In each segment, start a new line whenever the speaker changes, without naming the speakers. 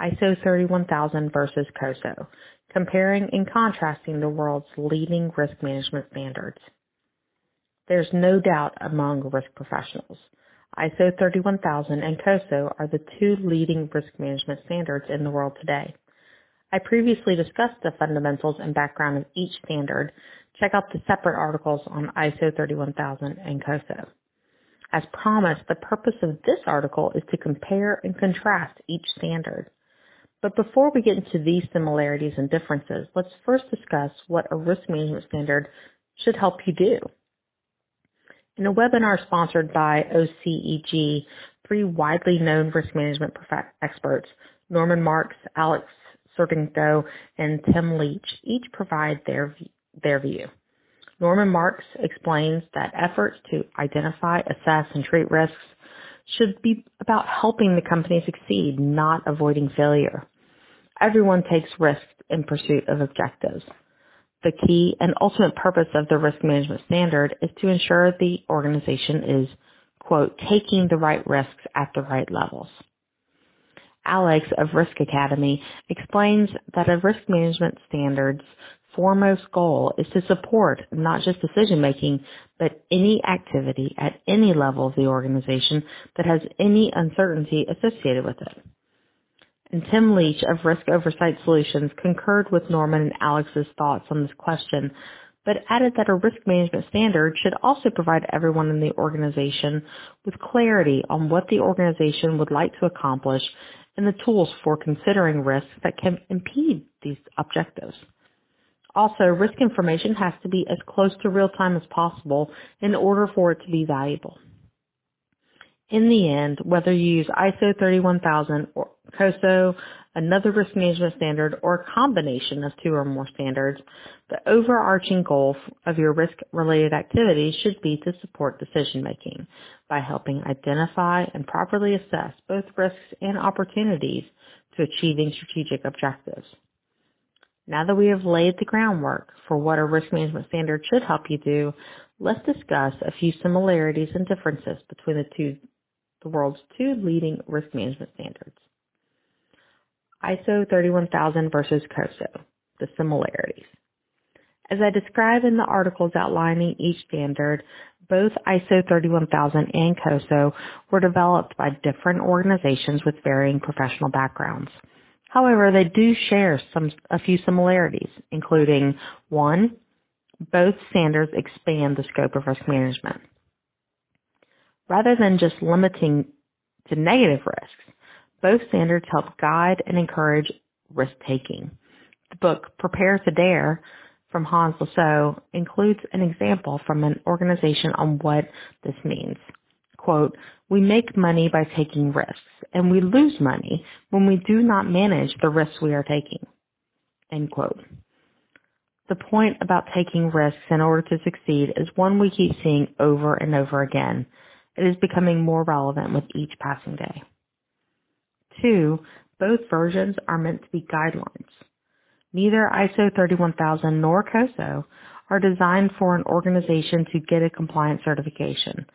ISO 31000 versus COSO, comparing and contrasting the world's leading risk management standards. There's no doubt among risk professionals. ISO 31000 and COSO are the two leading risk management standards in the world today. I previously discussed the fundamentals and background of each standard. Check out the separate articles on ISO 31000 and COSO. As promised, the purpose of this article is to compare and contrast each standard. But before we get into these similarities and differences, let's first discuss what a risk management standard should help you do. In a webinar sponsored by OCEG, three widely known risk management experts, Norman Marks, Alex Sorrentino, and Tim Leech, each provide their, their view. Norman Marks explains that efforts to identify, assess, and treat risks should be about helping the company succeed, not avoiding failure. Everyone takes risks in pursuit of objectives. The key and ultimate purpose of the risk management standard is to ensure the organization is, quote, taking the right risks at the right levels. Alex of Risk Academy explains that a risk management standard's foremost goal is to support not just decision making, but any activity at any level of the organization that has any uncertainty associated with it. And Tim Leech of Risk Oversight Solutions concurred with Norman and Alex's thoughts on this question, but added that a risk management standard should also provide everyone in the organization with clarity on what the organization would like to accomplish and the tools for considering risks that can impede these objectives. Also, risk information has to be as close to real time as possible in order for it to be valuable. In the end, whether you use ISO 31000 or COSO, another risk management standard, or a combination of two or more standards, the overarching goal of your risk-related activities should be to support decision making by helping identify and properly assess both risks and opportunities to achieving strategic objectives. Now that we have laid the groundwork for what a risk management standard should help you do, let's discuss a few similarities and differences between the two, the world's two leading risk management standards. ISO 31000 versus COSO, the similarities. As I describe in the articles outlining each standard, both ISO 31000 and COSO were developed by different organizations with varying professional backgrounds. However, they do share some, a few similarities, including one, both standards expand the scope of risk management. Rather than just limiting to negative risks, both standards help guide and encourage risk taking. The book Prepare to Dare from Hans Læssøe includes an example from an organization on what this means quote, we make money by taking risks, and we lose money when we do not manage the risks we are taking, end quote. The point about taking risks in order to succeed is one we keep seeing over and over again. It is becoming more relevant with each passing day. Two, both versions are meant to be guidelines. Neither ISO 31000 nor COSO are designed for an organization to get a compliance certification.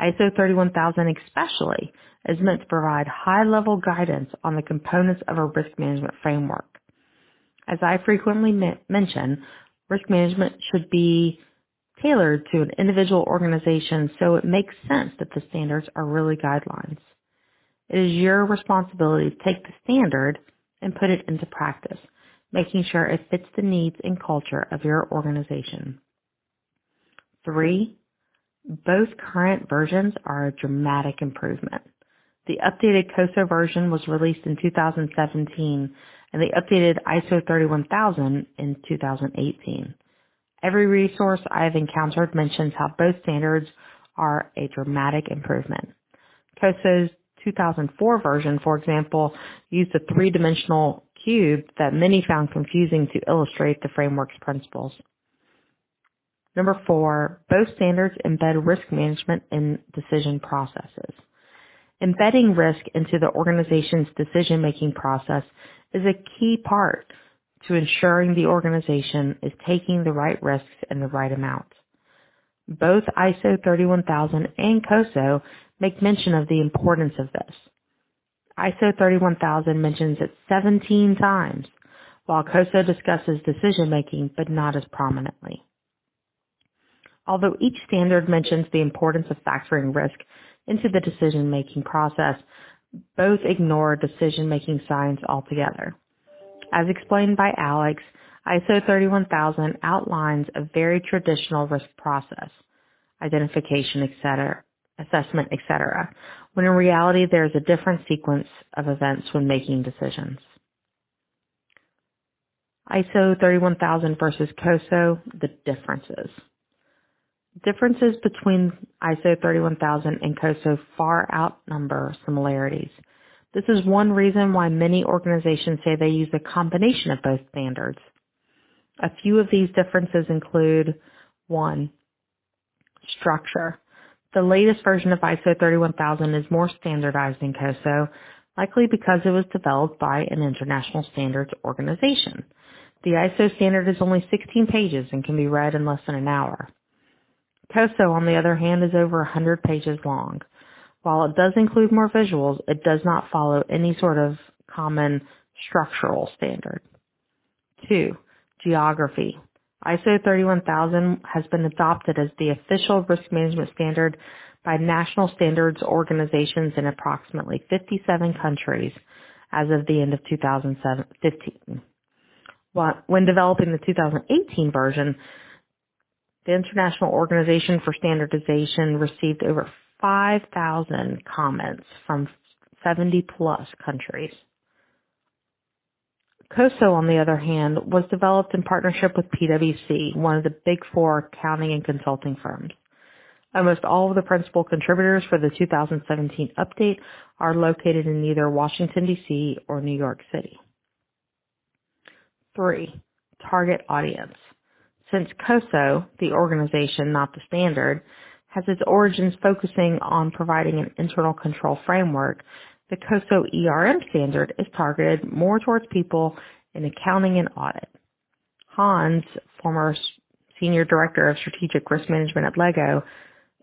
ISO 31000 especially is meant to provide high-level guidance on the components of a risk management framework. As I frequently mention, risk management should be tailored to an individual organization so it makes sense that the standards are really guidelines. It is your responsibility to take the standard and put it into practice, making sure it fits the needs and culture of your organization. Three, both current versions are a dramatic improvement. The updated COSO version was released in 2017 and the updated ISO 31000 in 2018. Every resource I have encountered mentions how both standards are a dramatic improvement. COSO's 2004 version, for example, used a three-dimensional cube that many found confusing to illustrate the framework's principles. Number four, both standards embed risk management in decision processes. Embedding risk into the organization's decision-making process is a key part to ensuring the organization is taking the right risks in the right amount. Both ISO 31000 and COSO make mention of the importance of this. ISO 31000 mentions it 17 times, while COSO discusses decision making but not as prominently. Although each standard mentions the importance of factoring risk into the decision making process, both ignore decision making science altogether. As explained by Alex, ISO 31000 outlines a very traditional risk process, identification, etc., assessment, etc., when in reality there is a different sequence of events when making decisions. ISO 31000 versus COSO, the differences. Differences between ISO 31000 and COSO far outnumber similarities. This is one reason why many organizations say they use a combination of both standards. A few of these differences include one, structure. The latest version of ISO 31000 is more standardized than COSO, likely because it was developed by an international standards organization. The ISO standard is only 16 pages and can be read in less than an hour. COSO, on the other hand, is over 100 pages long. While it does include more visuals, it does not follow any sort of common structural standard. Two, geography. ISO 31000 has been adopted as the official risk management standard by national standards organizations in approximately 57 countries as of the end of 2015. When developing the 2018 version, the International Organization for Standardization received over 5,000 comments from 70 plus countries. COSO, on the other hand, was developed in partnership with PwC, one of the big four accounting and consulting firms. Almost all of the principal contributors for the 2017 update are located in either Washington, D.C. or New York City. 3. Target audience. Since COSO, the organization, not the standard, has its origins focusing on providing an internal control framework, the COSO ERM standard is targeted more towards people in accounting and audit. Hans, former senior director of strategic risk management at Lego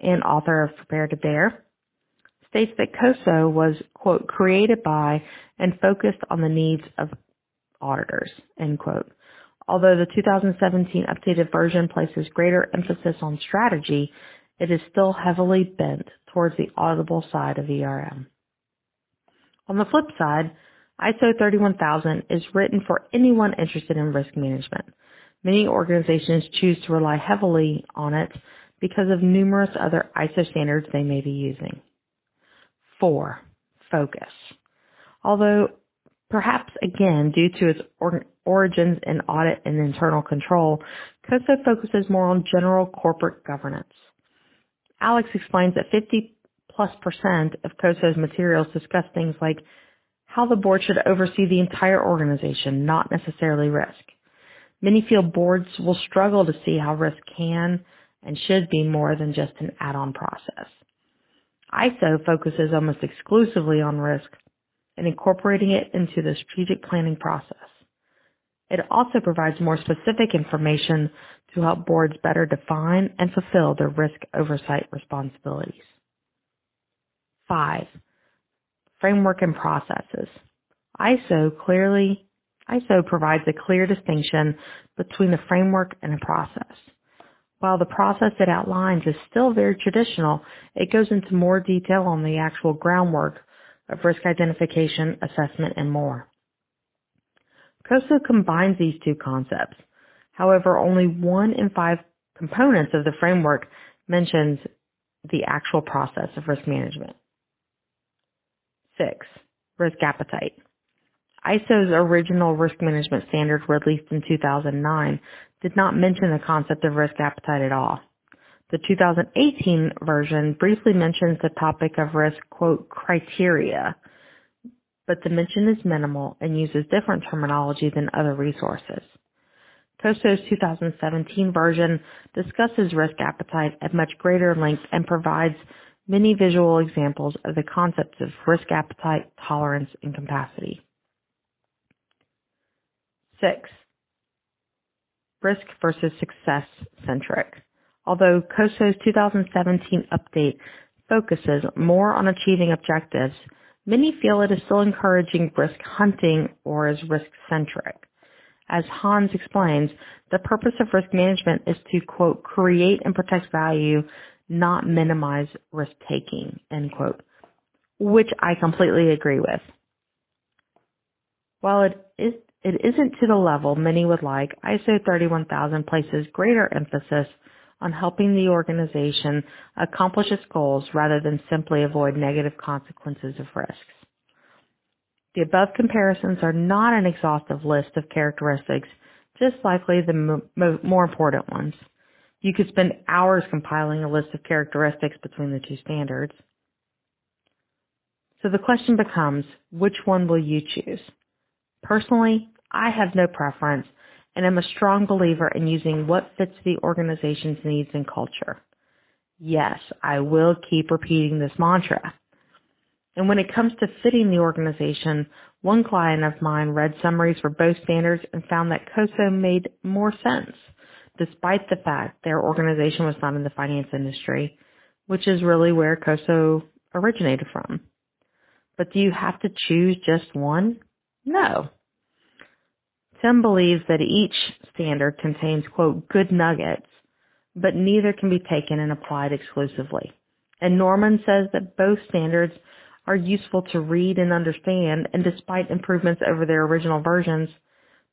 and author of Prepare to Dare, states that COSO was, quote, created by and focused on the needs of auditors, end quote. Although the 2017 updated version places greater emphasis on strategy, it is still heavily bent towards the audible side of ERM. On the flip side, ISO 31000 is written for anyone interested in risk management. Many organizations choose to rely heavily on it because of numerous other ISO standards they may be using. 4. Focus. Although perhaps again due to its or- origins in audit and internal control, COSO focuses more on general corporate governance. Alex explains that 50 plus percent of COSO's materials discuss things like how the board should oversee the entire organization, not necessarily risk. Many feel boards will struggle to see how risk can and should be more than just an add-on process. ISO focuses almost exclusively on risk and incorporating it into the strategic planning process. It also provides more specific information to help boards better define and fulfill their risk oversight responsibilities. Five, framework and processes. ISO clearly, ISO provides a clear distinction between a framework and a process. While the process it outlines is still very traditional, it goes into more detail on the actual groundwork of risk identification, assessment, and more. COSO combines these two concepts. However, only one in five components of the framework mentions the actual process of risk management. Six, risk appetite. ISO's original risk management standard released in 2009 did not mention the concept of risk appetite at all. The 2018 version briefly mentions the topic of risk, quote, criteria, but the mention is minimal and uses different terminology than other resources. COSO's 2017 version discusses risk appetite at much greater length and provides many visual examples of the concepts of risk appetite, tolerance, and capacity. Six, risk versus success centric. Although COSO's 2017 update focuses more on achieving objectives, many feel it is still encouraging risk hunting or is risk centric. As Hans explains, the purpose of risk management is to, quote, create and protect value, not minimize risk taking, end quote, which I completely agree with. While it is it isn't to the level many would like, ISO 31000 places greater emphasis on helping the organization accomplish its goals rather than simply avoid negative consequences of risks. The above comparisons are not an exhaustive list of characteristics, just likely the mo- more important ones. You could spend hours compiling a list of characteristics between the two standards. So the question becomes, which one will you choose? Personally, I have no preference and am a strong believer in using what fits the organization's needs and culture. Yes, I will keep repeating this mantra. And when it comes to fitting the organization, one client of mine read summaries for both standards and found that COSO made more sense, despite the fact their organization was not in the finance industry, which is really where COSO originated from. But do you have to choose just one? No. Tim believes that each standard contains, quote, good nuggets, but neither can be taken and applied exclusively. And Norman says that both standards are useful to read and understand, and despite improvements over their original versions,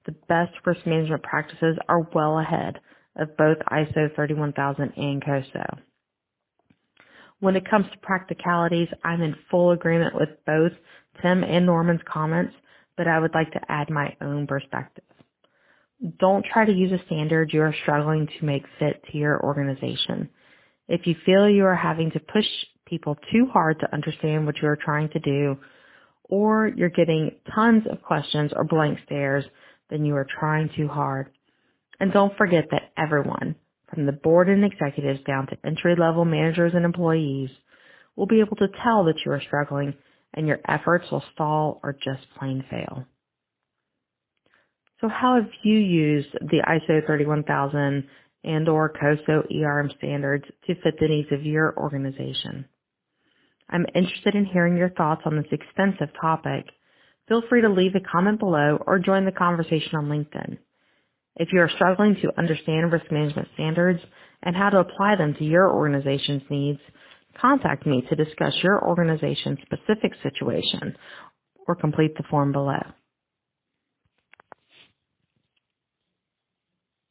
the best risk management practices are well ahead of both ISO 31000 and COSO. When it comes to practicalities, I'm in full agreement with both Tim and Norman's comments, but I would like to add my own perspective. Don't try to use a standard you are struggling to make fit to your organization. If you feel you are having to push people too hard to understand what you are trying to do, or you're getting tons of questions or blank stares, then you are trying too hard. And don't forget that everyone, from the board and executives down to entry level managers and employees, will be able to tell that you are struggling and your efforts will stall or just plain fail. So how have you used the ISO 31000 and or COSO ERM standards to fit the needs of your organization? I'm interested in hearing your thoughts on this extensive topic. Feel free to leave a comment below or join the conversation on LinkedIn. If you are struggling to understand risk management standards and how to apply them to your organization's needs, contact me to discuss your organization's specific situation or complete the form below.